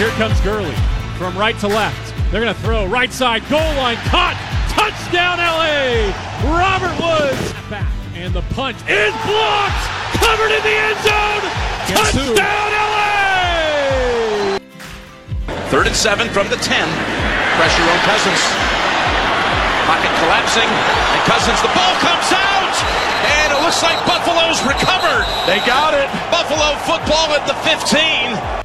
Here comes Gurley from right to left. They're going to throw right side goal line caught. Touchdown LA. Robert Woods back and the punt is blocked. Covered in the end zone. Touchdown LA. Third and seven from the 10. Pressure on Cousins. Pocket collapsing. And Cousins, the ball comes out. And it looks like Buffalo's recovered. They got it. Buffalo football at the 15.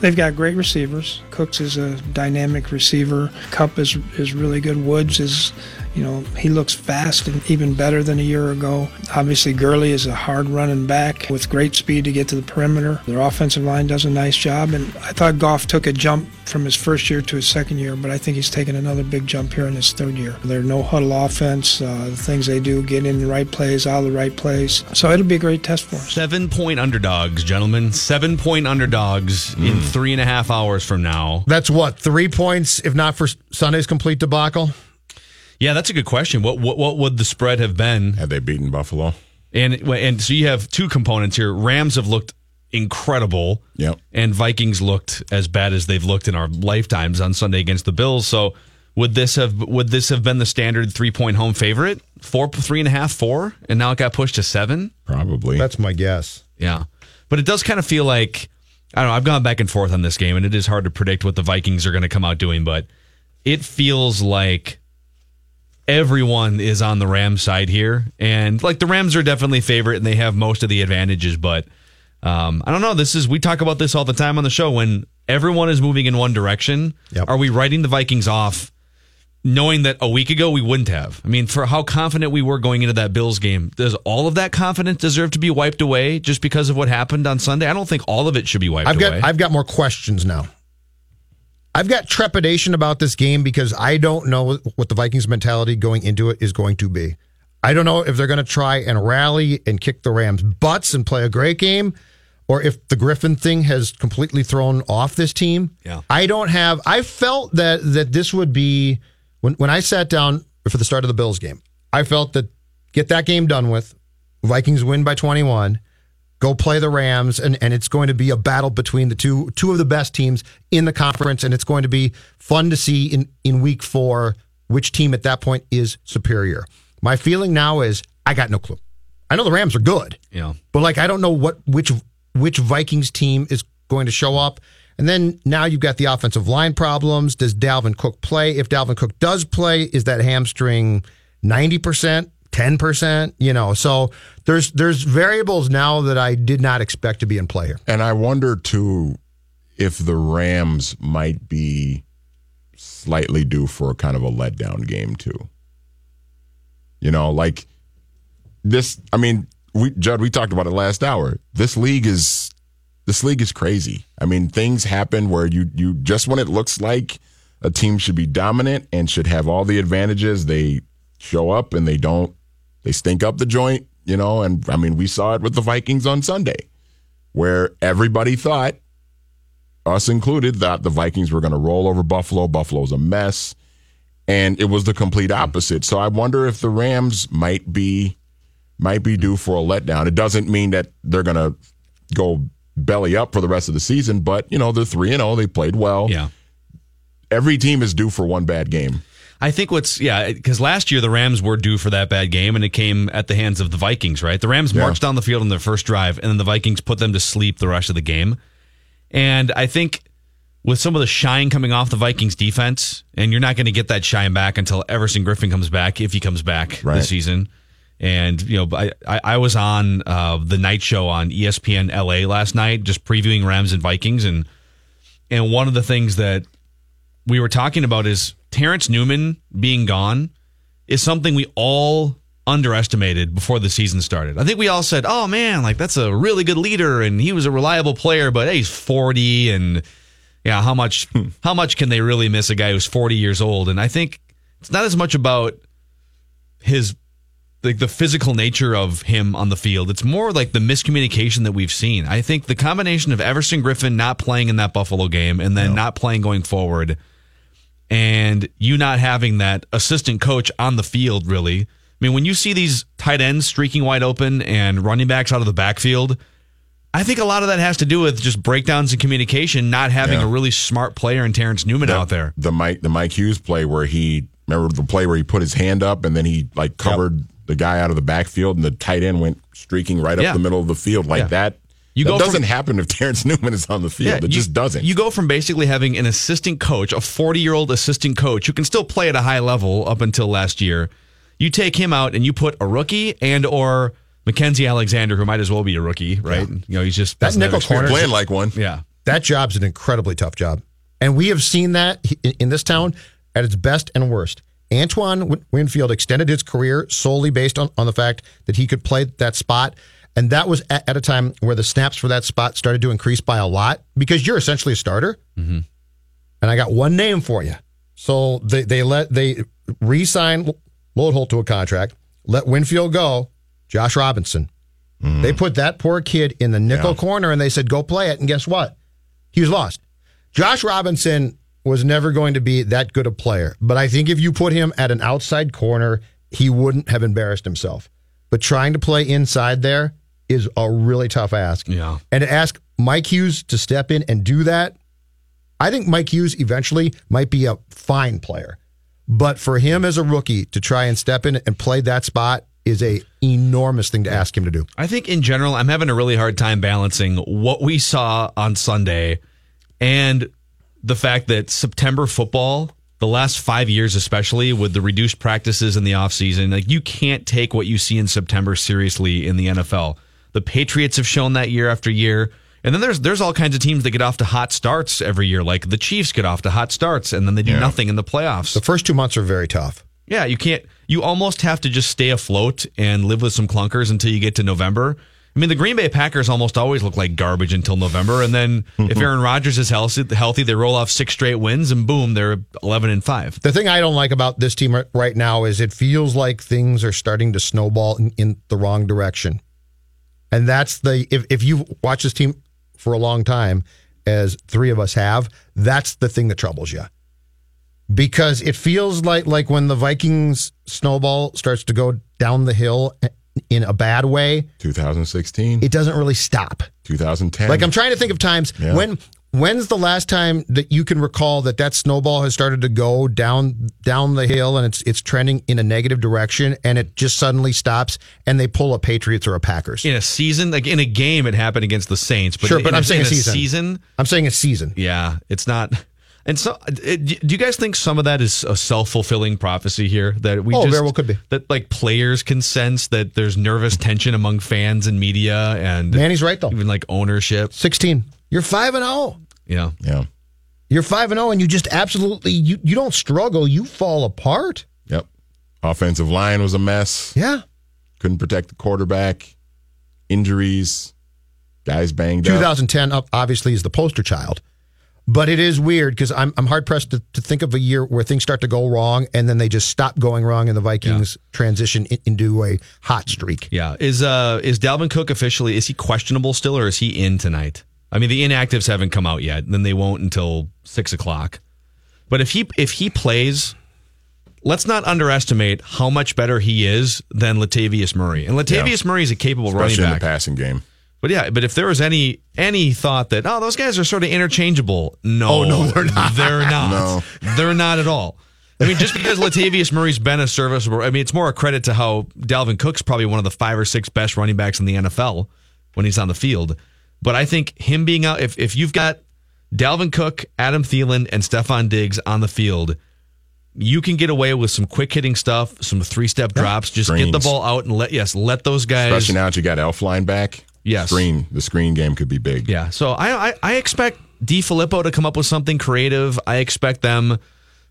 They've got great receivers. Cooks is a dynamic receiver. Kupp is is really good. Woods is, you know, he looks fast and even better than a year ago. Obviously, Gurley is a hard running back with great speed to get to the perimeter. Their offensive line does a nice job, and I thought Goff took a jump from his first year to his second year, but I think he's taken another big jump here in his third year. They're no huddle offense. Uh, the things they do, get in the right plays, out of the right place. So it'll be a great test for us. Seven point underdogs, gentlemen. Seven point underdogs in three and a half hours from now. That's what three points, if not for Sunday's complete debacle. Yeah, that's a good question. What what what would the spread have been? Had they beaten Buffalo? And and so you have two components here. Rams have looked incredible. Yep. And Vikings looked as bad as they've looked in our lifetimes on Sunday against the Bills. So would this have would this have been the standard three point home favorite? Four three and a half, four, and now it got pushed to seven? Probably. That's my guess. Yeah. But it does kind of feel like I don't know, I've gone back and forth on this game and it is hard to predict what the Vikings are going to come out doing, but it feels like everyone is on the Rams side here. And like the Rams are definitely favorite and they have most of the advantages, but um, I don't know. This is we talk about this all the time on the show when everyone is moving in one direction. Yep. Are we writing the Vikings off knowing that a week ago we wouldn't have? I mean, for how confident we were going into that Bills game, does all of that confidence deserve to be wiped away just because of what happened on Sunday? I don't think all of it should be wiped I've got away. I've got more questions now. I've got trepidation about this game because I don't know what the Vikings mentality going into it is going to be. I don't know if they're going to try and rally and kick the Rams' butts and play a great game, or if the Griffen thing has completely thrown off this team. Yeah. I don't have. I felt that that this would be when when I sat down for the start of the Bills game. I felt that get that game done with. Vikings win by twenty one. Go play the Rams, and, and it's going to be a battle between the two two of the best teams in the conference, and it's going to be fun to see in, in week four which team at that point is superior. My feeling now is I got no clue. I know the Rams are good, yeah. but like I don't know what which which Vikings team is going to show up. And then now you've got the offensive line problems. Does Dalvin Cook play? If Dalvin Cook does play, is that hamstring 90%, 10%? You know, so there's there's variables now that I did not expect to be in play here. And I wonder too if the Rams might be slightly due for kind of a letdown game too. You know, like this. I mean, we Judd, we talked about it last hour. This league is this league is crazy. I mean, things happen where you you just when it looks like a team should be dominant and should have all the advantages, they show up and they don't. They stink up the joint, you know. And I mean, we saw it with the Vikings on Sunday, where everybody thought, us included, that the Vikings were going to roll over Buffalo. Buffalo's a mess, and it was the complete opposite. So I wonder if the Rams might be might be due for a letdown. It doesn't mean that they're going to go belly up for the rest of the season, but you know they're three and zero. They played well. Yeah. Every team is due for one bad game. I think what's yeah, because last year the Rams were due for that bad game, and it came at the hands of the Vikings. Right, the Rams Yeah. marched down the field in their first drive, and then the Vikings put them to sleep the rest of the game. And I think with some of the shine coming off the Vikings defense, and you're not going to get that shine back until Everson Griffen comes back, if he comes back Right. this season. And you know, I I, was on uh, the night show on ESPN LA last night, just previewing Rams and Vikings, and and one of the things that we were talking about is Terrence Newman being gone is something we all underestimated before the season started. I think we all said, "Oh man, like that's a really good leader and he was a reliable player, but hey, he's 40 and yeah, how much hmm. how much can they really miss a guy who's 40 years old?" And I think it's not as much about his like the physical nature of him on the field. It's more like the miscommunication that we've seen. I think the combination of Everson Griffen not playing in that Buffalo game and then not playing going forward and you not having that assistant coach on the field really. I mean, when you see these tight ends streaking wide open and running backs out of the backfield, I think a lot of that has to do with just breakdowns in communication, not having Yeah. a really smart player in Terrence Newman out there. The Mike the Mike Hughes play where he remember the play where he put his hand up and then he like covered the guy out of the backfield and the tight end went streaking right up Yeah. the middle of the field like Yeah. that. You that go doesn't from- happen if Terrence Newman is on the field. it you- just doesn't. You go from basically having an assistant coach, a 40 year old assistant coach who can still play at a high level up until last year. You take him out and you put a rookie and or Mackensie Alexander, who might as well be a rookie, right? You know, he's just That doesn't nickel corner- playing like one. Yeah. That job's an incredibly tough job. And we have seen that in- in this town at its best and worst. Antoine Winfield extended his career solely based on, on the fact that he could play that spot. And that was at, at a time where the snaps for that spot started to increase by a lot because you're essentially a starter. Mm-hmm. And I got one name for you. So they, they let they re-sign Loadholt to a contract, let Winfield go, Josh Robinson. Mm. They put that poor kid in the nickel corner and they said, go play it. And guess what? He was lost. Josh Robinson was never going to be that good a player. But I think if you put him at an outside corner, he wouldn't have embarrassed himself. But trying to play inside there is a really tough ask. Yeah. And to ask Mike Hughes to step in and do that, I think Mike Hughes eventually might be a fine player. But for him as a rookie to try and step in and play that spot is a enormous thing to ask him to do. I think in general, I'm having a really hard time balancing what we saw on Sunday and the fact that September football, the last five years, especially with the reduced practices in the offseason, like you can't take what you see in September seriously in the NFL. The Patriots have shown that year after year. And then there's there's all kinds of teams that get off to hot starts every year. Like the Chiefs get off to hot starts and then they do Yeah. nothing in the playoffs. The first two months are very tough. Yeah, you can't. You almost have to just stay afloat and live with some clunkers until you get to November. I mean, the Green Bay Packers almost always look like garbage until November, and then if mm-hmm. Aaron Rodgers is healthy, healthy, they roll off six straight wins, and boom, they're eleven and five. The thing I don't like about this team right- right now is it feels like things are starting to snowball in, in the wrong direction. And that's the if if you watch this team for a long time, as three of us have, that's the thing that troubles you. Because it feels like like when the Vikings snowball starts to go down the hill in a bad way, 2016, it doesn't really stop. 2010. Like I'm trying to think of times Yeah. when when's the last time that you can recall that that snowball has started to go down down the hill and it's it's trending in a negative direction and it just suddenly stops and they pull a Patriots or a Packers. In a season, like in a game, it happened against the Saints. But Sure, but I'm saying in a season. season, I'm saying a season. yeah, it's not. And so, uh, it, do you guys think some of that is a self fulfilling prophecy here that we Oh, just very well could be. that like players can sense that there's nervous tension among fans and media and Manny's right though. even like ownership. 16. You're 5 and 0. Yeah. yeah. You're 5 and 0 and you just absolutely you you don't struggle, you fall apart. Yep. Offensive line was a mess. Yeah. Couldn't protect the quarterback. Injuries. Guys banged up. 2010 obviously is the poster child. But it is weird because I'm, I'm hard pressed to, to think of a year where things start to go wrong and then they just stop going wrong and the Vikings transition in, into a hot streak. Yeah. Is uh is Dalvin Cook officially is he questionable still or is he in tonight? I mean the inactives haven't come out yet, and then they won't until six o'clock. But if he if he plays, let's not underestimate how much better he is than Latavius Murray. And Latavius Murray is a capable especially in the passing game. But yeah, but if there was any any thought that oh those guys are sort of interchangeable, no, Oh, no, they're not. They're not. No. They're not at all. I mean, just because Latavius Murray's been a serviceable, I mean, it's more a credit to how Dalvin Cook's probably one of the five or six best running backs in the NFL when he's on the field. But I think him being out, if, if you've got Dalvin Cook, Adam Thielen, and Stefon Diggs on the field, you can get away with some quick hitting stuff, some three step drops. Just get the ball out and let yes, let those guys. Especially now that you got Elflein back. Yes. Screen. The screen game could be big. Yeah. So I, I, I expect DeFilippo to come up with something creative. I expect them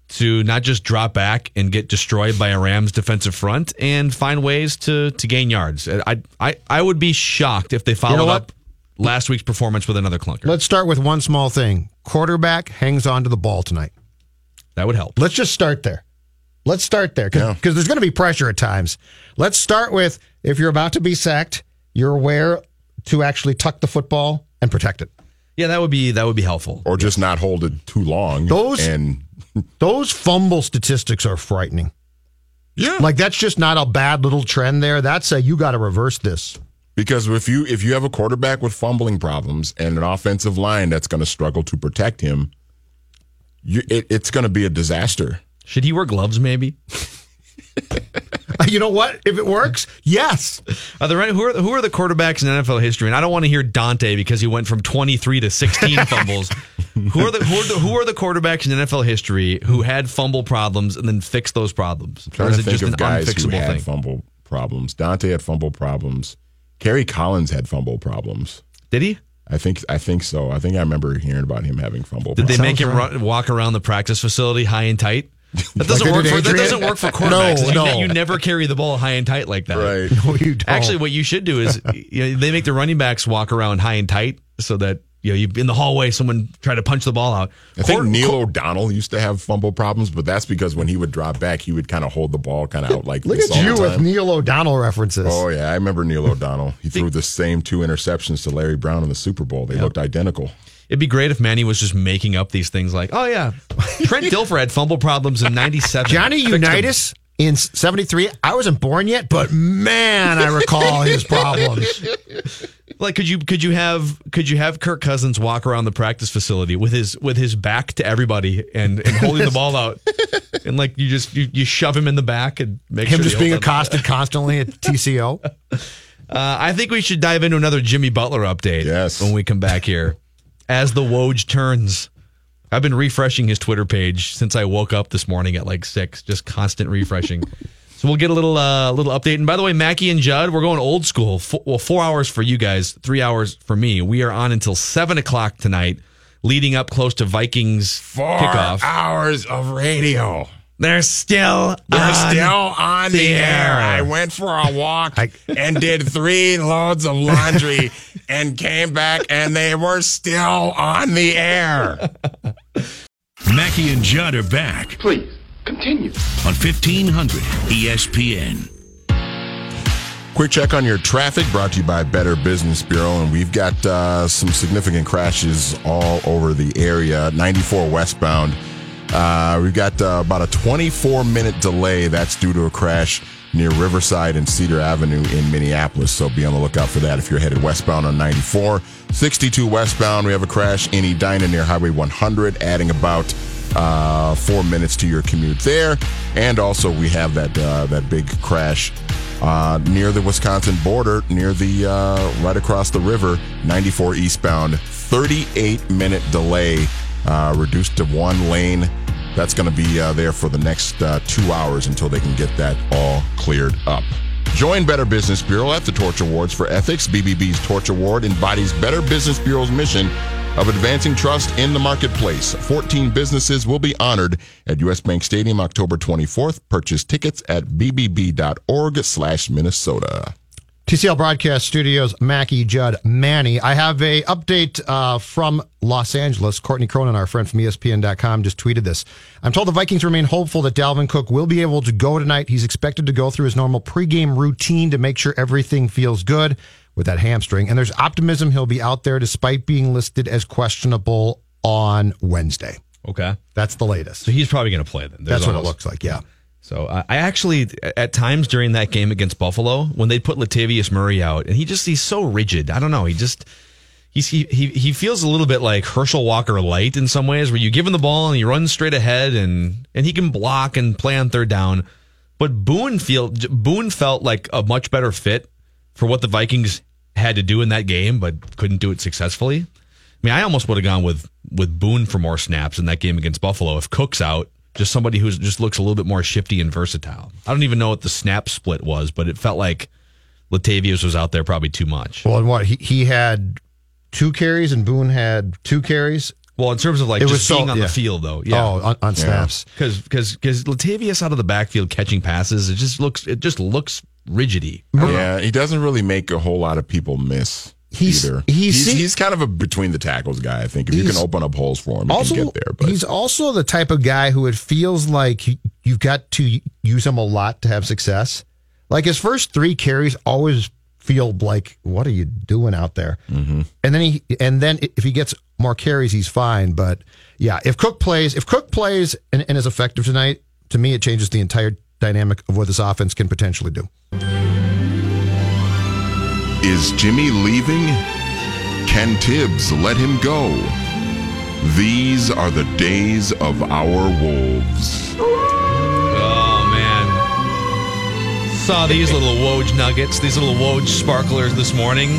to not just drop back and get destroyed by a Rams defensive front and find ways to to gain yards. I I, I would be shocked if they followed what? up last week's performance with another clunker. Let's start with one small thing. Quarterback hangs on to the ball tonight. that would help. Let's just start there. Let's start there because Yeah. there's going to be pressure at times. Let's start with if you're about to be sacked, you're aware to actually tuck the football and protect it. Yeah, that would be that would be helpful. Or just not hold it too long. Those- and Those fumble statistics are frightening. yeah, Like that's just not a bad little trend there. That's a you got to reverse this. Because if you if you have a quarterback with fumbling problems and an offensive line that's going to struggle to protect him, you, it, it's going to be a disaster. Should he wear gloves? Maybe. You know what? If it works, yes. Are there any, who are who are the quarterbacks in NFL history? And I don't want to hear Dante because he went from 23 to 16 fumbles. Who are the who are the who are the quarterbacks in NFL history who had fumble problems and then fixed those problems? Or trying is to it think just of an guys who had thing? fumble problems. Dante had fumble problems. Kerry Collins had fumble problems. Did he? I think I think so. I think I remember hearing about him having fumble. Problems. Did they problems. make him run, walk around the practice facility high and tight? That doesn't they work for that doesn't work for quarterbacks. No, you, no. you never carry the ball high and tight like that. right? No, you don't. Actually, what you should do is you know, they make the running backs walk around high and tight so that you know you in the hallway someone tried to punch the ball out. I think Quar- Neil O'Donnell used to have fumble problems, but that's because when he would drop back, he would kind of hold the ball kind of out like look this at all you the with. Neil O'Donnell references. Oh yeah, I remember Neil O'Donnell. He threw the same two interceptions to Larry Brown in the Super Bowl. They looked identical. It'd be great if Manny was just making up these things like, oh yeah, Trent Dilfer had fumble problems in '97. Johnny Unitas in 73. I wasn't born yet, but man, I recall his problems. Like, could you could you have could you have Kirk Cousins walk around the practice facility with his with his back to everybody and, and holding the ball out, and like you just you, you shove him in the back and make Him sure just being holds on. accosted constantly at TCO. Uh, I think we should dive into another Jimmy Butler update. Yes. when we come back here, as the Woj turns. I've been refreshing his Twitter page since I woke up this morning at like six, just constant refreshing. so we'll get a little uh, little update. And by the way, Mackey and Judd, we're going old school. Four, well, four hours for you guys, three hours for me. We are on until seven o'clock tonight, leading up close to Vikings Four kickoff. hours of radio. They're still They're on still on the, the air. air. I went for a walk I- and did three loads of laundry and came back and they were still on the air. Mackey and Judd are back Please, continue. on 1500 ESPN. Quick check on your traffic brought to you by Better Business Bureau. And we've got uh, some significant crashes all over the area. 94 westbound. Uh, we've got uh, about a 24 minute delay. That's due to a crash near Riverside and Cedar Avenue in Minneapolis. So be on the lookout for that if you're headed westbound on 94. 62 westbound, we have a crash in Edina near Highway 100, adding about uh, four minutes to your commute there. And also, we have that uh, that big crash uh, near the Wisconsin border, near the uh, right across the river, 94 eastbound. 38 minute delay, uh, reduced to one lane. That's going to be uh, there for the next uh, two hours until they can get that all cleared up. Join Better Business Bureau at the Torch Awards for Ethics. BBB's Torch Award embodies Better Business Bureau's mission of advancing trust in the marketplace. 14 businesses will be honored at U.S. Bank Stadium October 24th. Purchase tickets at bbb.org slash Minnesota. TCL Broadcast Studios, Mackey, Judd, Manny. I have a update uh, from Los Angeles. Courtney Cronin, our friend from ESPN.com, just tweeted this. I'm told the Vikings remain hopeful that Dalvin Cook will be able to go tonight. He's expected to go through his normal pregame routine to make sure everything feels good with that hamstring. And there's optimism he'll be out there despite being listed as questionable on Wednesday. Okay, That's the latest. so he's probably going to play then. There's That's what it looks like, yeah. So uh, I actually, at times during that game against Buffalo, when they put Latavius Murray out, and he just he's so rigid. I don't know. He just He's, he, he he feels a little bit like Herschel Walker light in some ways, where you give him the ball and he runs straight ahead and and he can block and play on third down. But Boone feel Boone felt like a much better fit for what the Vikings had to do in that game, but couldn't do it successfully. I mean, I almost would have gone with with Boone for more snaps in that game against Buffalo if Cook's out. Just somebody who just looks a little bit more shifty and versatile. I don't even know what the snap split was, but it felt like Latavius was out there probably too much. Well, and what he he had two carries and Boone had two carries. Well, in terms of like It just was so- being on yeah. the field, though, yeah. Oh, on, on snaps. because because because Latavius out of the backfield catching passes, it just looks it just looks rigidy. Yeah, he doesn't really make a whole lot of people miss He's- either. he's- he's, he's kind of a between the tackles guy. I think if you can open up holes for him, he Also, can get there. But he's also the type of guy who it feels like you- you've got to use him a lot to have success. Like his first three carries always feel like, what are you doing out there? Mm-hmm. And then he, and then if he gets more carries, he's fine. But yeah, if Cook plays, if Cook plays and, and is effective tonight, to me, it changes the entire dynamic of what this offense can potentially do. Is Jimmy leaving? Can Thibs let him go? These are the days of our wolves. Oh man, saw these little Woj nuggets, these little Woj sparklers this morning.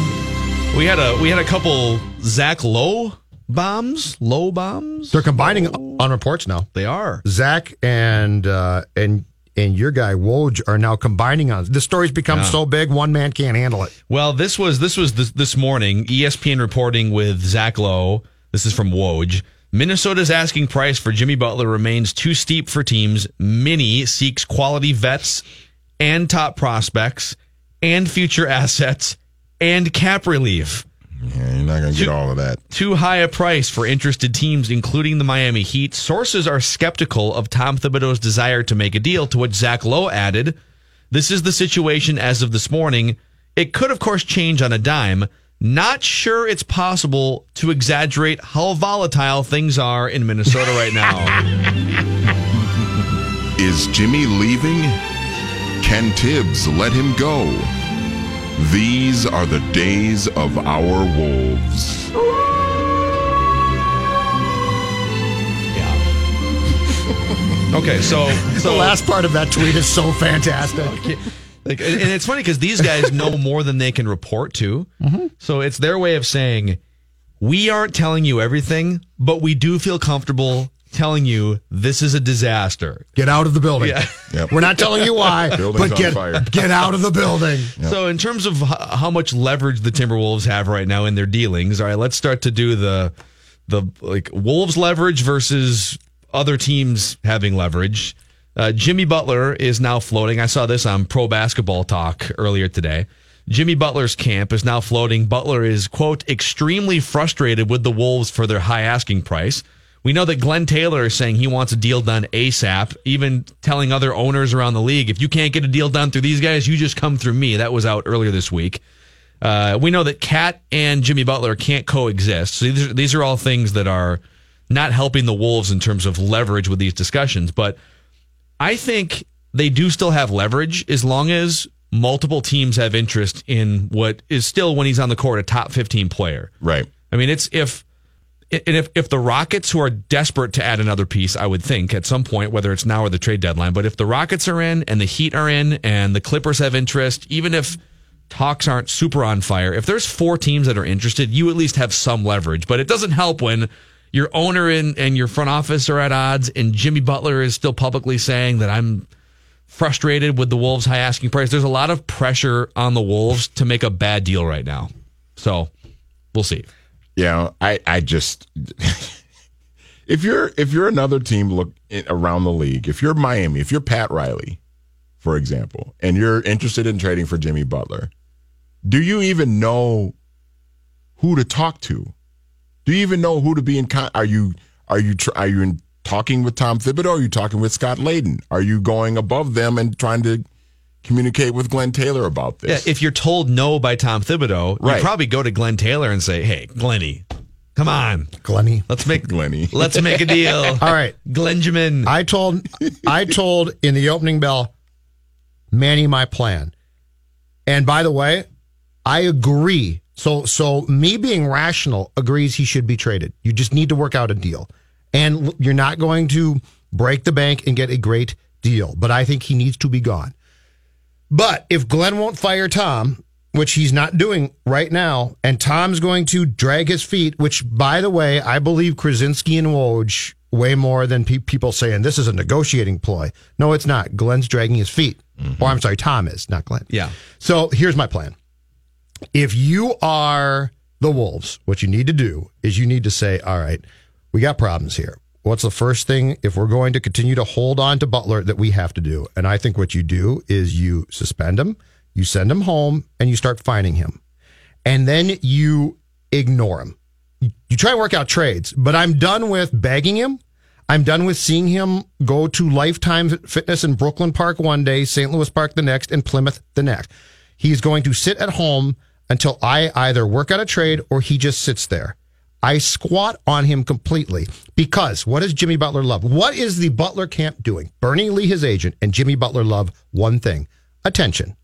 We had a we had a couple Zach Lowe bombs, low bombs. They're combining on reports now. They are. Zach and uh, and and your guy Woj are now combining on. The story's become Yeah. so big, one man can't handle it. Well, this was this was this, this morning. ESPN reporting with Zach Lowe. This is from Woj. Minnesota's asking price for Jimmy Butler remains too steep for teams. Mini seeks quality vets and top prospects and future assets and cap relief. Yeah, you're not going to get all of that. Too high a price for interested teams, including the Miami Heat. Sources are skeptical of Tom Thibodeau's desire to make a deal, to which Zach Lowe added, This is the situation as of this morning. It could, of course, change on a dime. Not sure it's possible to exaggerate how volatile things are in Minnesota right now. Is Jimmy leaving? Can Thibs let him go? These are the days of our wolves. Yeah. okay, so The last part of that tweet is so fantastic. Like, and and it's funny because these guys know more than they can report to. Mm-hmm. So it's their way of saying, we aren't telling you everything, but we do feel comfortable telling you this is a disaster. Get out of the building. Yeah. Yep. We're not telling you why, Building's but on get fire. get out of the building. So in terms of h- how much leverage the Timberwolves have right now in their dealings, all right, let's start to do the the like Wolves leverage versus other teams having leverage. Uh, Jimmy Butler is now floating. I saw this on Pro Basketball Talk earlier today. Jimmy Butler's camp is now floating. Butler is quote extremely frustrated with the Wolves for their high asking price. We know that Glenn Taylor is saying he wants a deal done ASAP, even telling other owners around the league, if you can't get a deal done through these guys, you just come through me. That was out earlier this week. Uh, we know that KAT and Jimmy Butler can't coexist. So these are, these are all things that are not helping the Wolves in terms of leverage with these discussions. But I think they do still have leverage as long as multiple teams have interest in what is still, when he's on the court, a top 15 player. Right. I mean, it's if and if if the Rockets, who are desperate to add another piece, I would think at some point, whether it's now or the trade deadline, but if the Rockets are in and the Heat are in and the Clippers have interest, even if talks aren't super on fire, if there's four teams that are interested, you at least have some leverage. But it doesn't help when your owner and, and your front office are at odds, and Jimmy Butler is still publicly saying that I'm frustrated with the Wolves' high asking price. There's a lot of pressure on the Wolves to make a bad deal right now. So we'll see. Yeah, I, I just if you're if you're another team look around the league, if you're Miami, if you're Pat Riley, for example, and you're interested in trading for Jimmy Butler, do you even know who to talk to? Do you even know who to be in? Con- are you are you tr- are you in talking with Tom Thibodeau? Are you talking with Scott Layden? Are you going above them and trying to communicate with Glenn Taylor about this. Yeah, this? if you're told no by Tom Thibodeau, Right. you probably go to Glenn Taylor and say, "Hey, Glenny, come on, Glenny. let's make Glenny. let's make a deal." All right. Glenjamin. I told I told in the opening bell, Manny my plan. And by the way, I agree So, so me being rational agrees he should be traded. You just need to work out a deal, and you're not going to break the bank and get a great deal. But I think he needs to be gone. But if Glenn won't fire Tom, which he's not doing right now, and Tom's going to drag his feet, which, by the way, I believe Krawczynski and Woj way more than pe- people saying this is a negotiating ploy. No, it's not. Glenn's dragging his feet. Mm-hmm. Or I'm sorry, Tom is, not Glenn. Yeah. So here's my plan. If you are the Wolves, what you need to do is you need to say, all right, we got problems here. What's the first thing if we're going to continue to hold on to Butler that we have to do? And I think what you do is you suspend him, you send him home, and you start fining him. And then you ignore him. You try and work out trades, but I'm done with begging him. I'm done with seeing him go to Lifetime Fitness in Brooklyn Park one day, St. Louis Park the next, and Plymouth the next. He's going to sit at home until I either work out a trade or he just sits there. I squat on him completely because what does Jimmy Butler love? What is the Butler camp doing? Bernie Lee, his agent, and Jimmy Butler love one thing attention.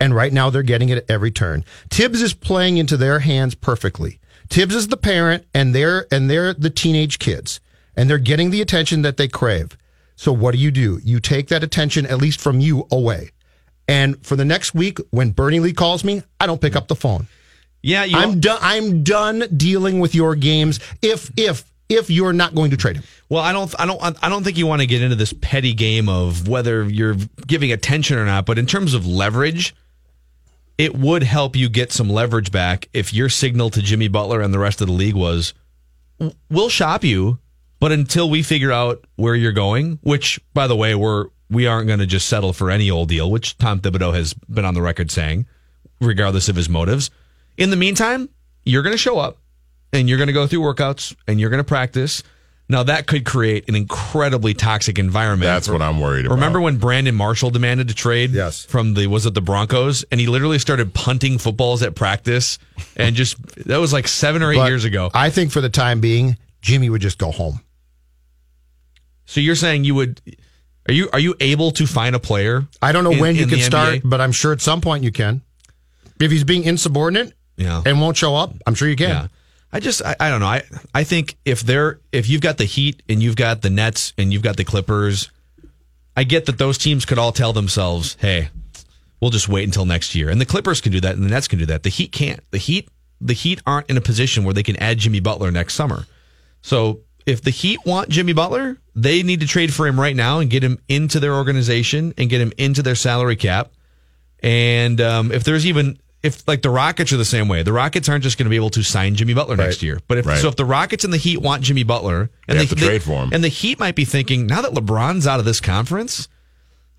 And right now they're getting it at every turn. Thibs is playing into their hands perfectly. Thibs is the parent and they're and they're the teenage kids. And they're getting the attention that they crave. So what do you do? You take that attention, at least from you, away. And for the next week, when Bernie Lee calls me, I don't pick up the phone. Yeah, you I'm done. I'm done dealing with your games. If if if you're not going to trade him, Well, I don't, I don't, I don't think you want to get into this petty game of whether you're giving attention or not. But in terms of leverage, it would help you get some leverage back if your signal to Jimmy Butler and the rest of the league was, "We'll shop you, but until we figure out where you're going." Which, by the way, we're we aren't going to just settle for any old deal, which Tom Thibodeau has been on the record saying, regardless of his motives. In the meantime, you're going to show up and you're going to go through workouts and you're going to practice. Now that could create an incredibly toxic environment. That's what I'm worried about. Remember when Brandon Marshall demanded to trade Yes. from the was it the Broncos and he literally started punting footballs at practice and just that was like 7 or 8 But years ago. I think for the time being, Jimmy would just go home. So you're saying you would are you are you able to find a player? I don't know in- when you can start, but I'm sure at some point you can. If he's being insubordinate Yeah. and won't show up, I'm sure you can. Yeah. I just I, I don't know. I I think if they're if you've got the Heat and you've got the Nets and you've got the Clippers, I get that those teams could all tell themselves, "Hey, we'll just wait until next year." And the Clippers can do that and the Nets can do that. The Heat can't. The Heat the Heat aren't in a position where they can add Jimmy Butler next summer. So, if the Heat want Jimmy Butler, they need to trade for him right now and get him into their organization and get him into their salary cap. And um, if there's even if like the Rockets are the same way, the Rockets aren't just going to be able to sign Jimmy Butler next year. But if Right. so, if the Rockets and the Heat want Jimmy Butler, and They the, have to trade for him. and the Heat might be thinking now that LeBron's out of this conference,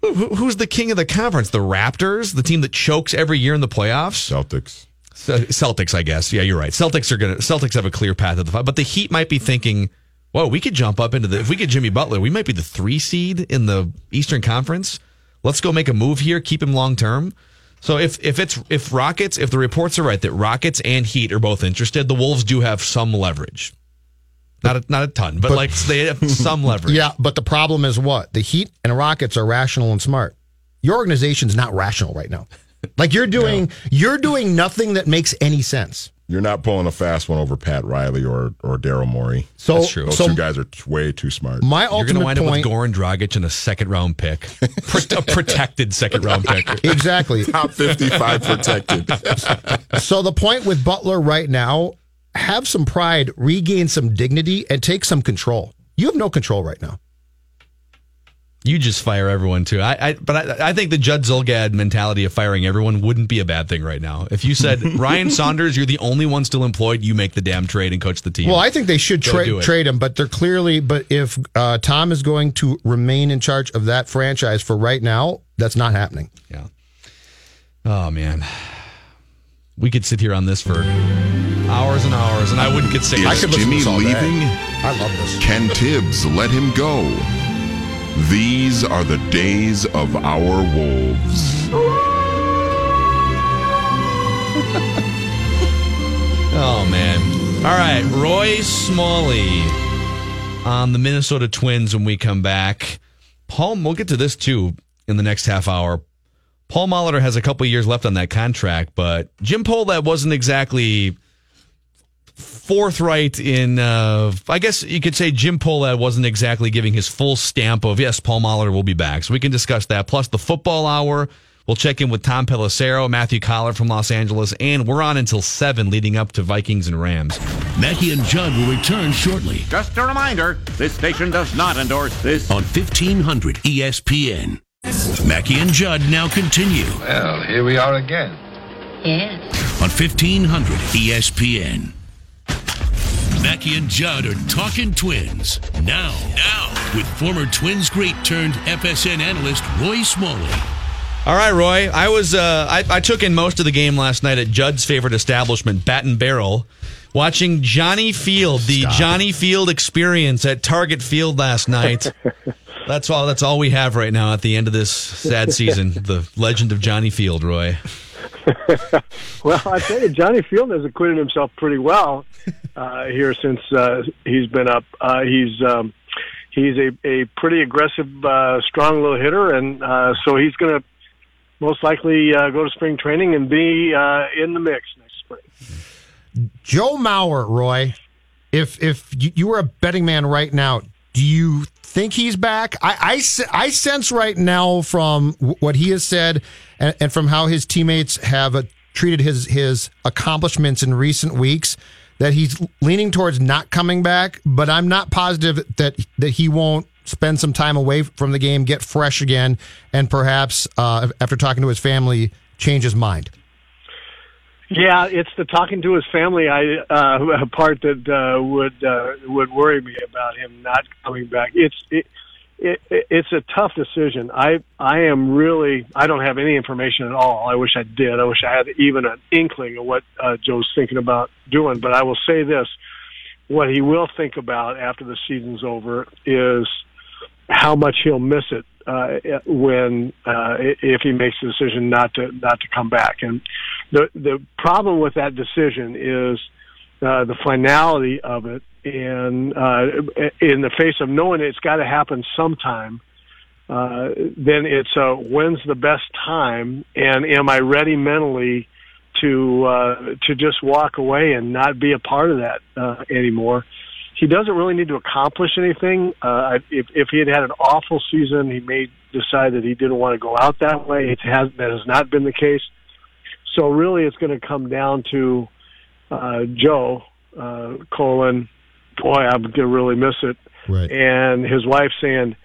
who, who- who's the king of the conference? The Raptors, the team that chokes every year in the playoffs. Celtics. Celtics, I guess. Yeah, you're right. Celtics are gonna. Celtics have a clear path to the fight, but the Heat might be thinking, "Whoa, we could jump up into the. If we get Jimmy Butler, we might be the three seed in the Eastern Conference. Let's go make a move here, keep him long term." So if if it's if Rockets, if the reports are right that Rockets and Heat are both interested, the Wolves do have some leverage. Not a, not a ton, but, But- like they have some leverage. Yeah, but the problem is what? The Heat and Rockets are rational and smart. Your organization's not rational right now. Like you're doing you're doing nothing that makes any sense. You're not pulling a fast one over Pat Riley or or Daryl Morey. So That's true. Those so two guys are t- way too smart. my You're going to ultimate wind up with point Goran Dragic in a second round pick, a protected second round pick. exactly. Top 55 protected. So the point with Butler right now, have some pride, regain some dignity, and take some control. You have no control right now. You just fire everyone too. I, I but I, I think the Judd Zulgad mentality of firing everyone wouldn't be a bad thing right now. If you said Ryan Saunders, you're the only one still employed, you make the damn trade and coach the team. Well, I think they should Go trade do it. trade him, but they're clearly. But if uh, Tom is going to remain in charge of that franchise for right now, that's not happening. yeah. Oh man, we could sit here on this for hours and hours, and I wouldn't get sick. I Is could listen Jimmy this day. leaving? I love this. Can Thibs let him go? These are the days of our wolves. Oh man. All right, Roy Smalley on the Minnesota Twins when we come back. Paul, we'll get to this too in the next half hour. Paul Molitor has a couple years left on that contract, but Jim Pohlad wasn't exactly forthright in. Uh, I guess you could say Jim Pohlad wasn't exactly giving his full stamp of yes, Paul Molitor will be back. So we can discuss that. Plus the football hour. We'll check in with Tom Pelissero, Matthew Coller from Los Angeles, and we're on until 7 leading up to Vikings and Rams. Mackey and Judd will return shortly. Just a reminder this station does not endorse this on 1500 ESPN. Mackey and Judd now continue. Well, here we are again. Yes. On 1500 ESPN. Mackey and Judd are talking twins. Now, now, with former Twins great turned FSN analyst Roy Smalley. All right, Roy. I was uh, I, I, took in most of the game last night at Judd's favorite establishment, Bat and Barrel, watching Johnny Field, the Stop. Johnny Field experience at Target Field last night. that's all. That's all we have right now at the end of this sad season. the legend of Johnny Field, Roy. well, I tell you, Johnny Field has acquitted himself pretty well uh, here since uh, he's been up. Uh, he's um, he's a, a pretty aggressive, uh, strong little hitter, and uh, so he's going to most likely uh, go to spring training and be uh, in the mix next spring. Joe Mauer, Roy, if if you were a betting man right now, do you think he's back? I, I, I sense right now from what he has said and, and from how his teammates have uh, treated his his accomplishments in recent weeks that he's leaning towards not coming back. But I'm not positive that that he won't spend some time away from the game, get fresh again, and perhaps uh, after talking to his family, change his mind. Yeah, it's the talking to his family I uh, part that uh, would uh, would worry me about him not coming back. It's it, it, it's a tough decision. I I am really I don't have any information at all. I wish I did. I wish I had even an inkling of what uh, Joe's thinking about doing. But I will say this: what he will think about after the season's over is how much he'll miss it uh, when uh, if he makes the decision not to not to come back. And the the problem with that decision is uh, the finality of it, and uh, in the face of knowing it's got to happen sometime. Uh, then it's uh, when's the best time, and am I ready mentally to uh, to just walk away and not be a part of that uh, anymore? He doesn't really need to accomplish anything. Uh, if, if he had had an awful season, he may decide that he didn't want to go out that way. It has that has not been the case. So really, it's going to come down to uh, Joe uh, Colin. Boy, I'm going to really miss it. Right. And his wife saying,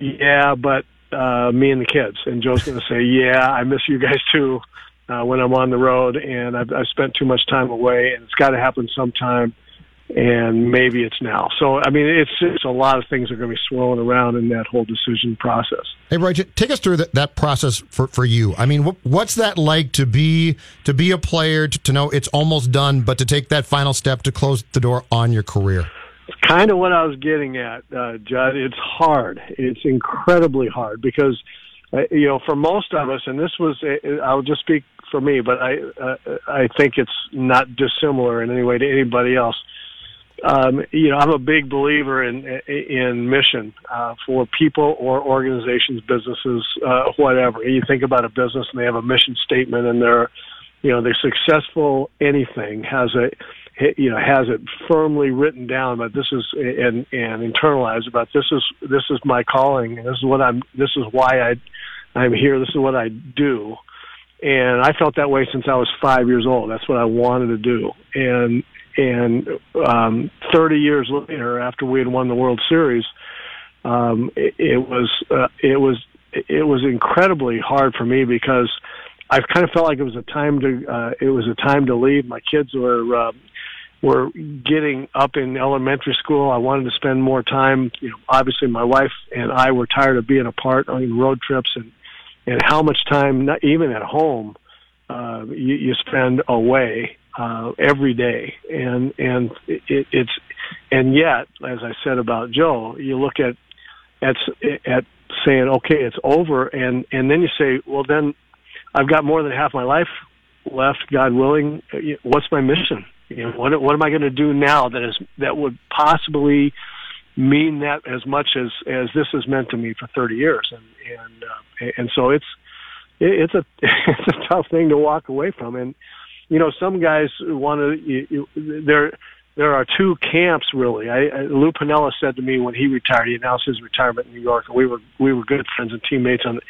"Yeah, but uh, me and the kids." And Joe's going to say, "Yeah, I miss you guys too." Uh, when I'm on the road, and I've, I've spent too much time away, and it's got to happen sometime and maybe it's now. So, I mean, it's just a lot of things are going to be swirling around in that whole decision process. Hey, Roger, take us through that, that process for, for you. I mean, what's that like to be to be a player, to, to know it's almost done, but to take that final step to close the door on your career? It's kind of what I was getting at, uh, Judd. It's hard. It's incredibly hard because, uh, you know, for most of us, and this was, uh, I'll just speak for me, but I, uh, I think it's not dissimilar in any way to anybody else um, you know, I'm a big believer in in mission uh, for people or organizations, businesses, uh, whatever. You think about a business and they have a mission statement, and they're, you know, they're successful. Anything has a, you know, has it firmly written down. But this is and and internalized. About this is this is my calling, this is what I'm. This is why I I'm here. This is what I do. And I felt that way since I was five years old. That's what I wanted to do. And and um, 30 years later, after we had won the World Series, um, it, it was uh, it was it was incredibly hard for me because I kind of felt like it was a time to uh, it was a time to leave. My kids were uh, were getting up in elementary school. I wanted to spend more time. You know, obviously my wife and I were tired of being apart on road trips and and how much time, not even at home, uh, you, you spend away uh, every day, and and it, it's and yet, as I said about Joe, you look at at at saying, okay, it's over, and and then you say, well, then I've got more than half my life left, God willing. What's my mission? You know, what what am I going to do now that is that would possibly mean that as much as as this has meant to me for 30 years, and and uh, and so it's it, it's a it's a tough thing to walk away from. And you know, some guys want to. There there are two camps really. I, I, Lou Piniella said to me when he retired, he announced his retirement in New York, and we were we were good friends and teammates on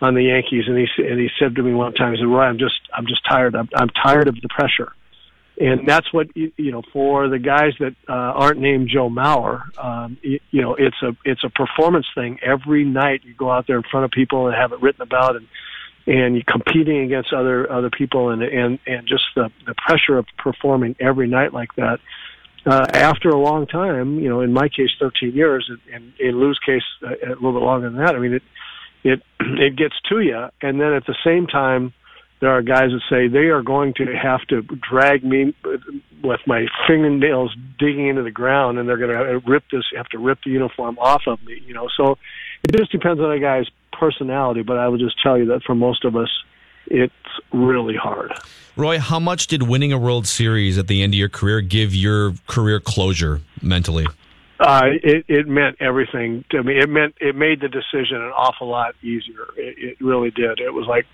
on the Yankees. And he and he said to me one time, he said, "Roy, I'm just I'm just tired. I'm, I'm tired of the pressure." and that's what you, you know for the guys that uh, aren't named Joe Mauer. Um, you, you know, it's a it's a performance thing. Every night you go out there in front of people and have it written about, and and competing against other other people, and and and just the the pressure of performing every night like that. Uh, after a long time, you know, in my case, 13 years, and in Lou's case, uh, a little bit longer than that. I mean, it it it gets to you, and then at the same time there are guys that say they are going to have to drag me with my fingernails digging into the ground, and they're going to rip this, have to rip the uniform off of me. You know, so it just depends on a guy's personality. But I will just tell you that for most of us, it's really hard. Roy, how much did winning a World Series at the end of your career give your career closure mentally? Uh, it, it meant everything to me. It meant it made the decision an awful lot easier. It, it really did. It was like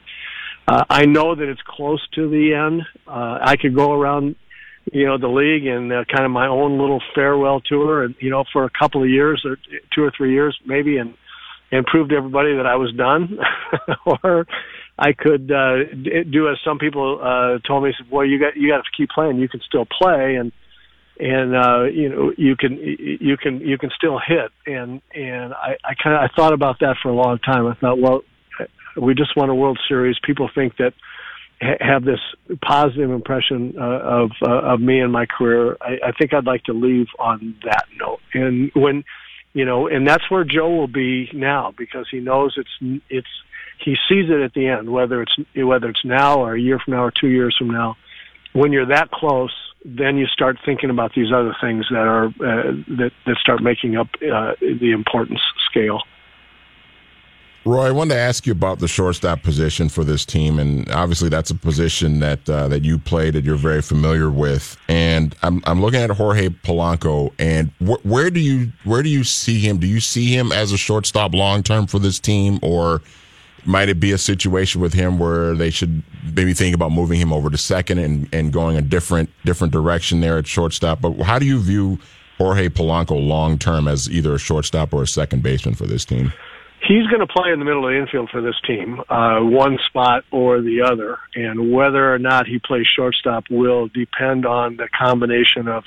uh, I know that it's close to the end. Uh, I could go around, you know, the league and uh, kind of my own little farewell tour, and you know, for a couple of years or two or three years maybe, and and prove to everybody that I was done, or I could uh, do as some people uh, told me, said, "Boy, you got you got to keep playing. You can still play, and and uh, you know you can you can you can still hit." And and I, I kind of I thought about that for a long time. I thought, well, we just won a World Series. People think that have this positive impression uh, of uh, of me and my career. I, I think I'd like to leave on that note. And when you know, and that's where Joe will be now because he knows it's it's he sees it at the end, whether it's whether it's now or a year from now or two years from now. When you're that close, then you start thinking about these other things that are uh, that that start making up uh, the importance scale. Roy, I wanted to ask you about the shortstop position for this team, and obviously that's a position that uh, that you played that you're very familiar with. And I'm I'm looking at Jorge Polanco, and wh- where do you where do you see him? Do you see him as a shortstop long term for this team, or might it be a situation with him where they should maybe think about moving him over to second and, and going a different different direction there at shortstop? But how do you view Jorge Polanco long term as either a shortstop or a second baseman for this team? He's going to play in the middle of the infield for this team, uh, one spot or the other. And whether or not he plays shortstop will depend on the combination of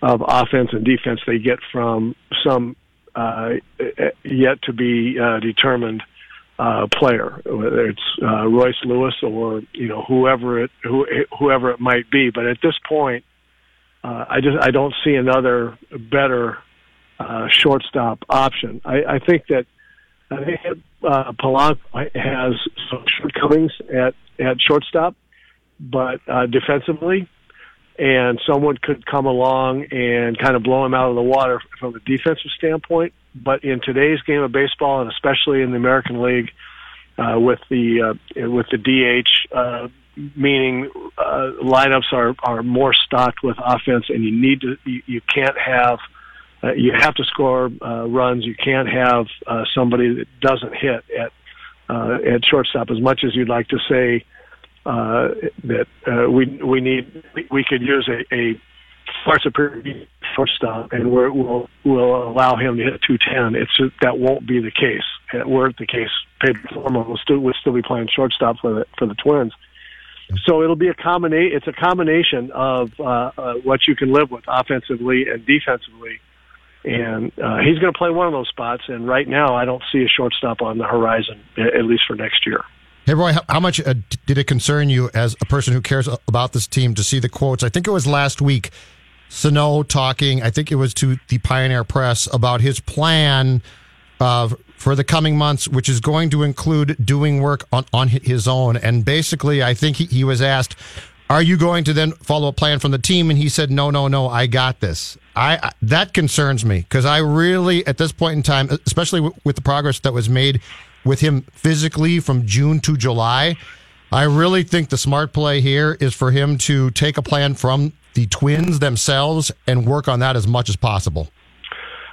of offense and defense they get from some uh, yet to be uh, determined uh, player, whether it's uh, Royce Lewis or you know whoever it who, whoever it might be. But at this point, uh, I just I don't see another better uh, shortstop option. I, I think that I think uh, Polanco has some shortcomings at at shortstop, but uh, defensively, and someone could come along and kind of blow him out of the water from a defensive standpoint. But in today's game of baseball, and especially in the American League, uh, with the uh, with the DH, uh, meaning uh, lineups are are more stocked with offense, and you need to you, you can't have uh, you have to score uh, runs. You can't have uh, somebody that doesn't hit at uh, at shortstop. As much as you'd like to say uh, that uh, we we need we could use a, a far superior shortstop, and we're, we'll we'll allow him to hit 210. It's that won't be the case. It weren't the case. Pedro Farmer will still will still be playing shortstop for the for the Twins. So it'll be a combination. It's a combination of uh, uh, what you can live with offensively and defensively and uh, he's going to play one of those spots. And right now, I don't see a shortstop on the horizon, at least for next year. Hey, Roy, how much uh, did it concern you as a person who cares about this team to see the quotes? I think it was last week, Sano talking, I think it was to the Pioneer Press about his plan uh, for the coming months, which is going to include doing work on, on his own. And basically, I think he, he was asked, are you going to then follow a plan from the team? And he said, no, no, no, I got this. I that concerns me because I really, at this point in time, especially w- with the progress that was made with him physically from June to July, I really think the smart play here is for him to take a plan from the Twins themselves and work on that as much as possible.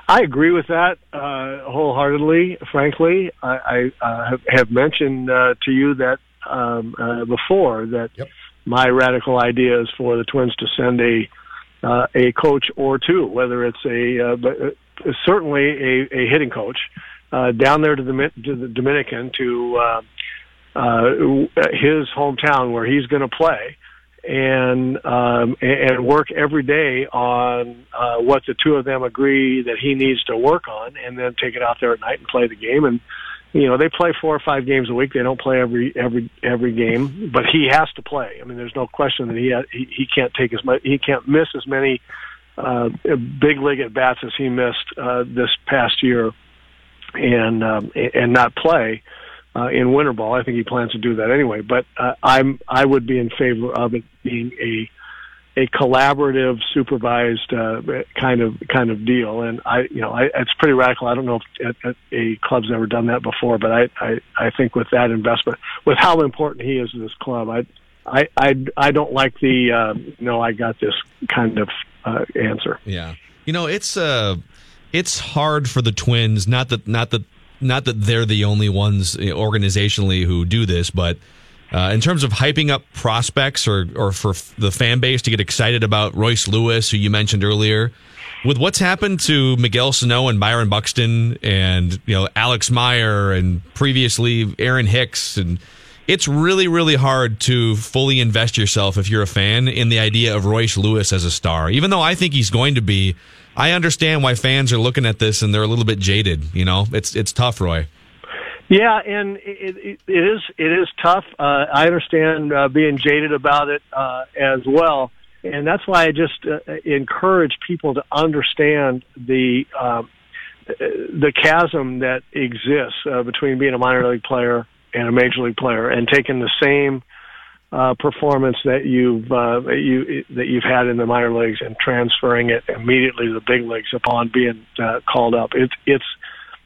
I agree with that uh, wholeheartedly. Frankly, I, I uh, have- mentioned uh, to you that um, uh, before that my radical idea is for the Twins to send a uh, a coach or two, whether it's a uh, but uh, certainly a, a hitting coach uh, down there to the to the Dominican to uh, uh, his hometown where he's going to play and um, and work every day on uh, what the two of them agree that he needs to work on, and then take it out there at night and play the game. And you know they play four or five games a week. They don't play every every every game, but he has to play. I mean, there's no question that he ha- he, he can't take as much. He can't miss as many uh, big league at bats as he missed uh, this past year, and um, and not play uh, in winter ball. I think he plans to do that anyway. But uh, I'm I would be in favor of it being a a collaborative, supervised uh, kind of kind of deal. And I, you know, I, it's pretty radical. I don't know if at a club's ever done that before, but I, I I think with that investment, with how important he is to this club, I. I, I I don't like the uh, no I got this kind of uh, answer. Yeah. You know, it's uh it's hard for the Twins, not that not that not that they're the only ones eh, organizationally who do this, but uh, in terms of hyping up prospects or or for the fan base to get excited about Royce Lewis, who you mentioned earlier, with what's happened to Miguel Sano and Byron Buxton and you know Alex Meyer and previously Aaron Hicks and it's really, really hard to fully invest yourself if you're a fan in the idea of Royce Lewis as a star. Even though I think he's going to be, I understand why fans are looking at this and they're a little bit jaded. You know, it's it's tough, Roy. Yeah, and it, it, it is it is tough. Uh, I understand uh, being jaded about it uh, as well, and that's why I just uh, encourage people to understand the um, the chasm that exists uh, between being a minor league player and a major league player, and taking the same uh, performance that you've uh, you that you've had in the minor leagues and transferring it immediately to the big leagues upon being uh, called up. It's it's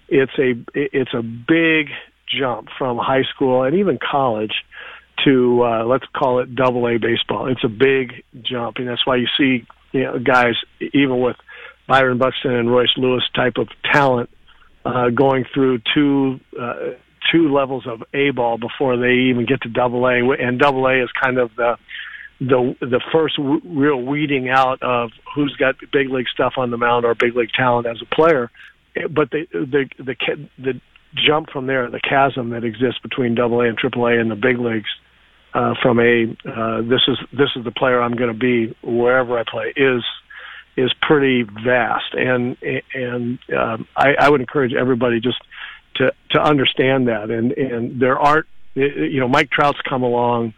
it's a it's a big jump from high school and even college to uh, let's call it double A baseball. It's a big jump, and that's why you see you know guys even with Byron Buxton and Royce Lewis type of talent uh, going through two uh, two levels of A ball before they even get to double A, and double A is kind of the the the first w- real weeding out of who's got big league stuff on the mound or big league talent as a player. But the the the the jump from there, the chasm that exists between double A and triple A in the big leagues, uh, from a uh, this is this is the player I'm going to be wherever I play is is pretty vast, and and um, I, I would encourage everybody just to to understand that. And and there aren't you know Mike Trout's come along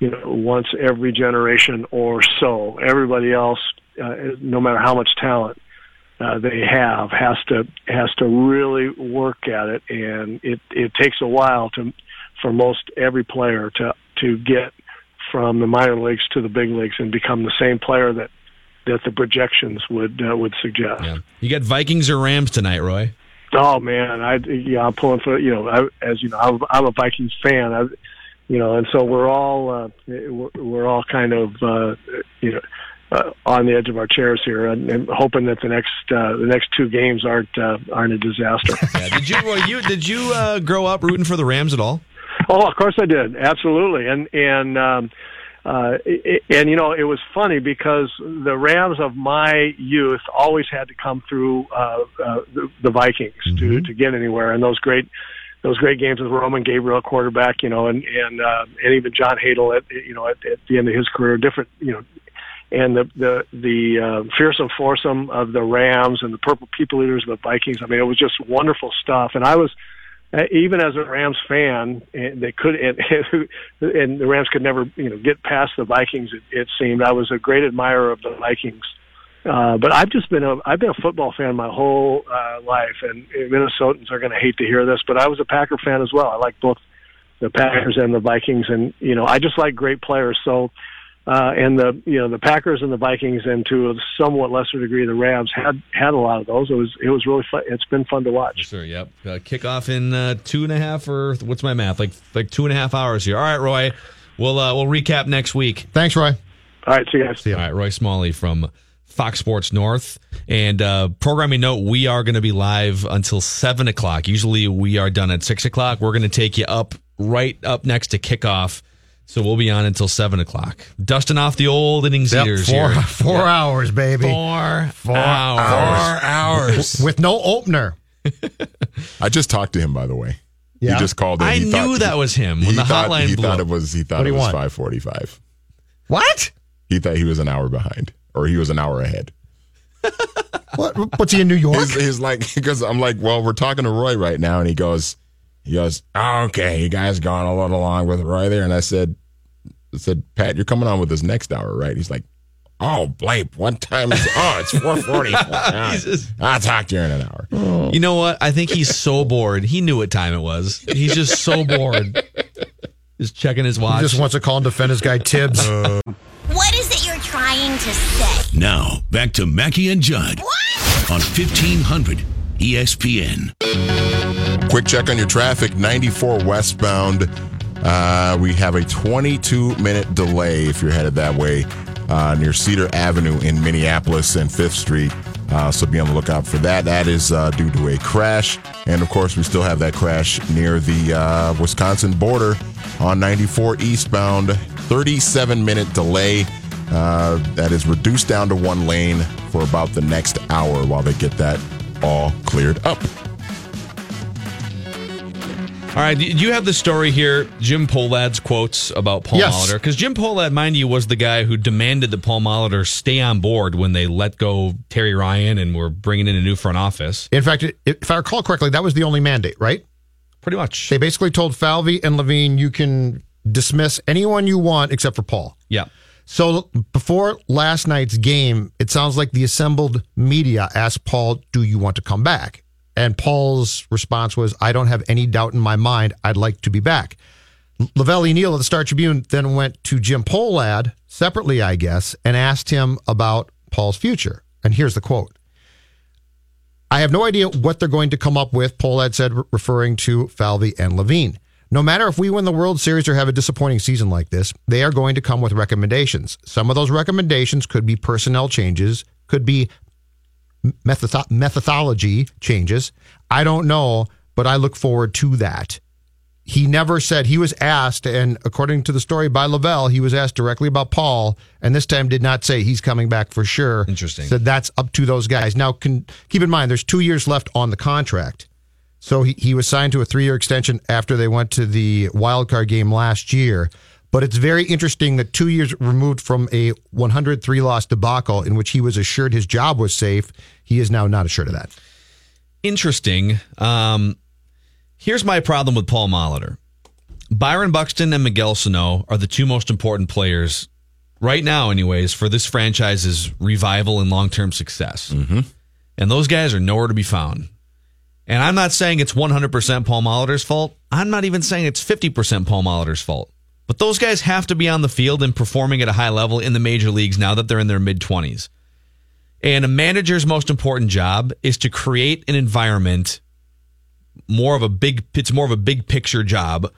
you know once every generation or so. Everybody else, uh, no matter how much talent uh, they have, has to has to really work at it, and it it takes a while to for most every player to to get from the minor leagues to the big leagues and become the same player that that the projections would uh, would suggest. Yeah. You got Vikings or Rams tonight, Roy? Oh man, I yeah, I'm pulling for you know, I, as you know, I'm, I'm a Vikings fan. I, you know, and so we're all uh, we're, we're all kind of uh, you know uh, on the edge of our chairs here, and, and hoping that the next uh, the next two games aren't uh, aren't a disaster. yeah. Did you you did you uh, grow up rooting for the Rams at all? Oh, of course I did, absolutely, and and. Um, uh, it, and you know, it was funny because the Rams of my youth always had to come through uh, uh, the, the Vikings mm-hmm. to to get anywhere, and those great those great games with Roman Gabriel quarterback, you know, and and uh, and even John Hadl at you know at, at the end of his career, different you know, and the the the uh, fearsome foursome of the Rams and the Purple People Eaters of the Vikings. I mean, it was just wonderful stuff, and I was uh, even as a Rams fan, and they could and, and the Rams could never you know get past the Vikings. It, it seemed I was a great admirer of the Vikings, uh, but I've just been a I've been a football fan my whole uh, life, and Minnesotans are going to hate to hear this, but I was a Packer fan as well. I like both the Packers and the Vikings, and you know I just like great players. So uh, and the you know the Packers and the Vikings, and to a somewhat lesser degree the Rams had had a lot of those. It was it was really fun. It's been fun to watch. Sure. Yep. Uh, kickoff in uh, two and a half or what's my math? Like like two and a half hours here. All right, Roy. We'll uh, we'll recap next week. Thanks, Roy. All right. See you guys. See you. All right, Roy Smalley from Fox Sports North. And uh, programming note, we are going to be live until 7 o'clock. Usually we are done at 6 o'clock. We're going to take you up right up next to kickoff. So we'll be on until 7 o'clock. Dusting off the old innings Yep, eaters four here. four Yep. hours, baby. Four, Four hours. hours. with no opener. I just talked to him, by the way. Yeah? He just called in. I He knew thought- that was him when the thought, hotline He blew thought it was. He thought What it was five forty-five. What? He thought he was an hour behind, or he was an hour ahead. What? What's he in New York? He's, he's like, because I'm like, well, we're talking to Roy right now, and he goes, he goes, oh, okay, you guys gone a little long with Roy there, and I said, I said, Pat, you're coming on with this next hour, right? He's like, oh, Blape, what time is? Oh, it's four forty. I'll talk to you in an hour. Oh. You know what? I think he's so bored. He knew what time it was. He's just so bored. Just checking his watch. He just wants to call and defend his guy Thibs. Uh. What is it you're trying to say? Now, back to Mackey and Judd on E 1500 ESPN. Quick check on your traffic 94 westbound. Uh, we have a 22 minute delay if you're headed that way uh, near Cedar Avenue in Minneapolis and 5th Street. Uh, so be on the lookout for that. That is uh, due to a crash. And of course, we still have that crash near the uh, Wisconsin border on 94 eastbound. 37 minute delay. Uh, that is reduced down to one lane for about the next hour while they get that all cleared up. All right, do you have the story here? Jim Pohlad's quotes about Paul Yes. Molitor, because Jim Pohlad, mind you, was the guy who demanded that Paul Molitor stay on board when they let go Terry Ryan and were bringing in a new front office. In fact, if I recall correctly, that was the only mandate, right? Pretty much. They basically told Falvey and Levine, you can dismiss anyone you want except for Paul. Yeah. So before last night's game, it sounds like the assembled media asked Paul, "Do you want to come back?" And Paul's response was, "I don't have any doubt in my mind. I'd like to be back." La Velle. Neal of the Star Tribune then went to Jim Pohlad separately, I guess, and asked him about Paul's future. And here's the quote. I have no idea what they're going to come up with, Pohlad said, re- referring to Falvey and Levine. No matter if we win the World Series or have a disappointing season like this, they are going to come with recommendations. Some of those recommendations could be personnel changes, could be methodo- methodology changes. I don't know, but I look forward to that. He never said he was asked, and according to the story by La Velle, he was asked directly about Paul, and this time did not say he's coming back for sure. Interesting. Said that's up to those guys. Now, can, keep in mind, there's two years left on the contract. So he, he was signed to a three year extension after they went to the wild card game last year. But it's very interesting that two years removed from a 103 loss debacle in which he was assured his job was safe, he is now not assured of that. Interesting. Um, here's my problem with Paul Molitor. Byron Buxton and Miguel Sano are the two most important players right now, anyways, for this franchise's revival and long term success. Mm-hmm. And those guys are nowhere to be found. And I'm not saying it's 100% Paul Molitor's fault. I'm not even saying it's 50% Paul Molitor's fault. But those guys have to be on the field and performing at a high level in the major leagues now that they're in their mid 20s. And a manager's most important job is to create an environment more of a big it's more of a big picture job.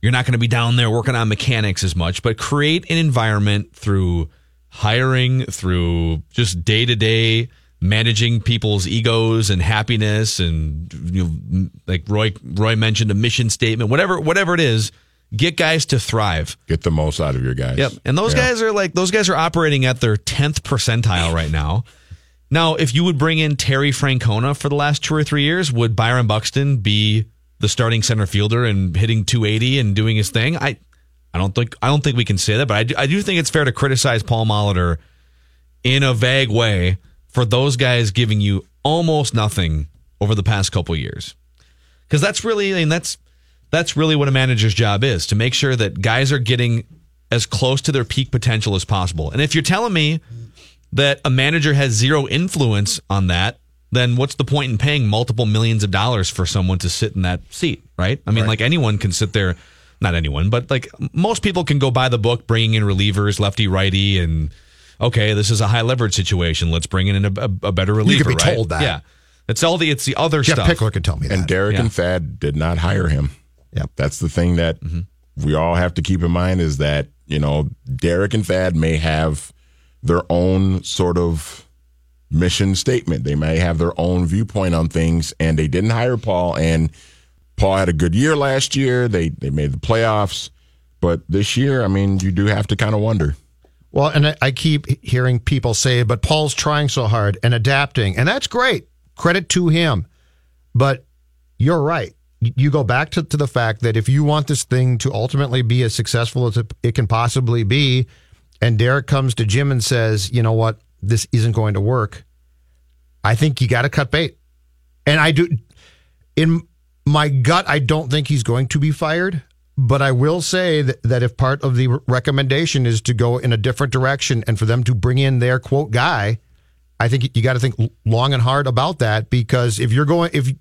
You're not going to be down there working on mechanics as much, but create an environment through hiring, through just day-to-day managing people's egos and happiness and you know like Roy Roy mentioned a mission statement, whatever whatever it is, get guys to thrive. Get the most out of your guys. Yep. And those Yeah. guys are like those guys are operating at their 10th percentile right now. Now, if you would bring in Terry Francona for the last two or three years, would Byron Buxton be the starting center fielder and hitting 280 and doing his thing? I I don't think I don't think we can say that, but I do, I do think it's fair to criticize Paul Molitor in a vague way for those guys giving you almost nothing over the past couple years. Cuz that's really I mean that's that's really what a manager's job is to make sure that guys are getting as close to their peak potential as possible. And if you're telling me that a manager has zero influence on that, then what's the point in paying multiple millions of dollars for someone to sit in that seat, right? I mean, like anyone can sit there, not anyone, but like most people can go by the book, bringing in relievers, lefty, righty, and okay, this is a high leverage situation. Let's bring in a, a, a better reliever. You could be right? told that. Yeah, it's all the it's the other Jeff stuff. Pickler can tell me that. And Derek Yeah. and Thad did not hire him. Yeah. That's the thing that mm-hmm. we all have to keep in mind is that, you know, Derek and Thad may have their own sort of mission statement. They may have their own viewpoint on things, and they didn't hire Paul. And Paul had a good year last year. They they made the playoffs, but this year, I mean, you do have to kind of wonder. Well, and I- keep hearing people say, but Paul's trying so hard and adapting, and that's great. Credit to him. But you're right. You- go back to, to the fact that if you want this thing to ultimately be as successful as it can possibly be, and Derek comes to Jim and says, you know what, this isn't going to work, I think you got to cut bait. And I do, in my gut, I don't think he's going to be fired. But I will say that, that if part of the recommendation is to go in a different direction and for them to bring in their quote guy, I think you got to think long and hard about that because if you're going, if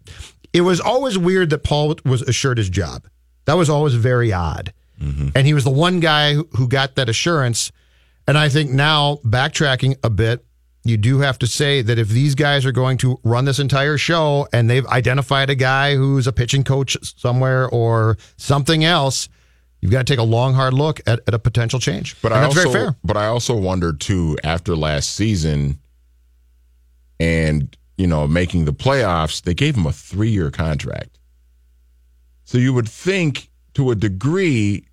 it was always weird that Paul was assured his job, that was always very odd. Mm-hmm. And he was the one guy who got that assurance. And I think now, backtracking a bit, you do have to say that if these guys are going to run this entire show and they've identified a guy who's a pitching coach somewhere or something else, you've got to take a long, hard look at, at a potential change. But And I that's also, very fair. but I also wonder too after last season, and you know making the playoffs, they gave him a three-year contract. So you would think, to a degree,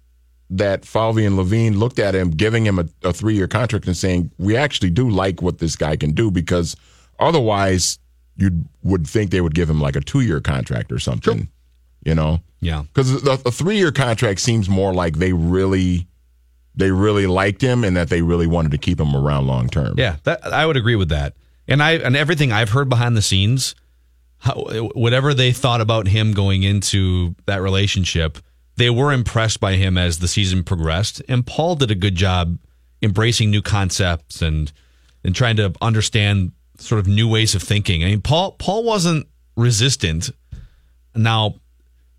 that Falvey and Levine looked at him, giving him a, a three-year contract, and saying, "We actually do like what this guy can do," because otherwise, you would think they would give him like a two-year contract or something. You know, Yeah. because the, the three-year contract seems more like they really, they really liked him, and that they really wanted to keep him around long term. Yeah, that, I would agree with that. And I and everything I've heard behind the scenes, how, whatever they thought about him going into that relationship, they were impressed by him as the season progressed. And Paul did a good job embracing new concepts and and trying to understand sort of new ways of thinking. I mean, Paul Paul wasn't resistant. Now,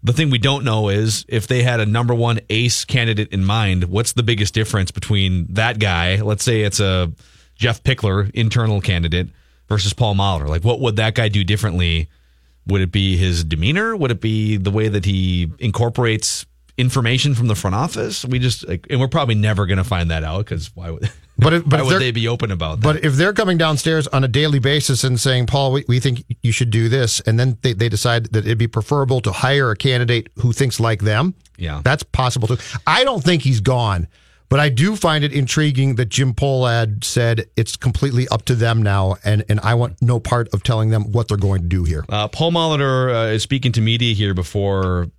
the thing we don't know is if they had a number one ace candidate in mind, what's the biggest difference between that guy? Let's say it's a Jeff Pickler internal candidate versus Paul Mahler. Like, what would that guy do differently? Would it be his demeanor? Would it be the way that he incorporates information from the front office? We just, like, and we're probably never going to find that out because why would, But if, but why would they be open about that? But if they're coming downstairs on a daily basis and saying, Paul, we, we think you should do this, and then they, they decide that it'd be preferable to hire a candidate who thinks like them, Yeah. that's possible too. I don't think he's gone, but I do find it intriguing that Jim Pohlad said it's completely up to them now, and, and I want no part of telling them what they're going to do here. Uh, Paul Molitor uh, is speaking to media here before,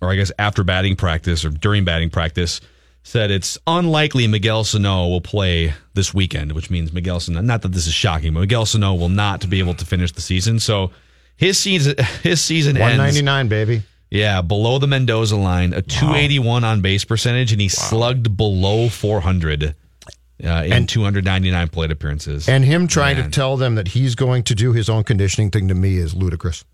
or I guess after batting practice or during batting practice, said it's unlikely Miguel Sano will play this weekend, which means Miguel Sano, not that this is shocking, but Miguel Sano will not be able to finish the season. So his season, his season ends. 199, baby. Yeah, below the Mendoza line, a 281 on base percentage, and he slugged below 400 uh, in 299 plate appearances. And him trying Man. to tell them that he's going to do his own conditioning thing to me is ludicrous.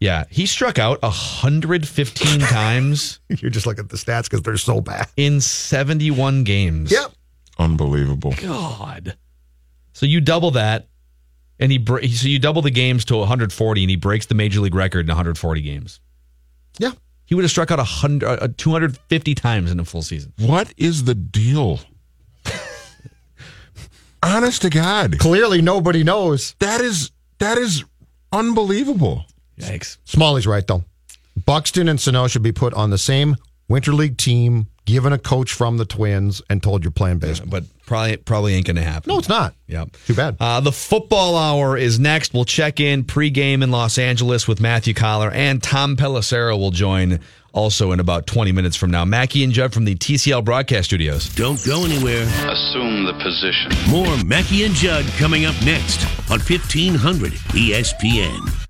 Yeah, he struck out 115 times You're just looking at the stats because they're so bad. in 71 games. Yep. Unbelievable. God. So you double that, and he bre- so you double the games to 140, and he breaks the major league record in 140 games. Yeah. He would have struck out 100, uh, 250 times in a full season. What is the deal? Honest to God, Clearly, nobody knows. that is that is unbelievable. Yikes. Smalley's right, though. Buxton and Sano should be put on the same Winter League team, given a coach from the Twins, and told you're playing baseball. But probably probably ain't going to happen. No, it's not. Yeah, Too bad. Uh, the football hour is next. We'll check in pregame in Los Angeles with Matthew Coller and Tom Pelissero will join also in about 20 minutes from now. Mackey and Judd from the TCL broadcast studios. Don't go anywhere. Assume the position. More Mackey and Judd coming up next on 1500 ESPN.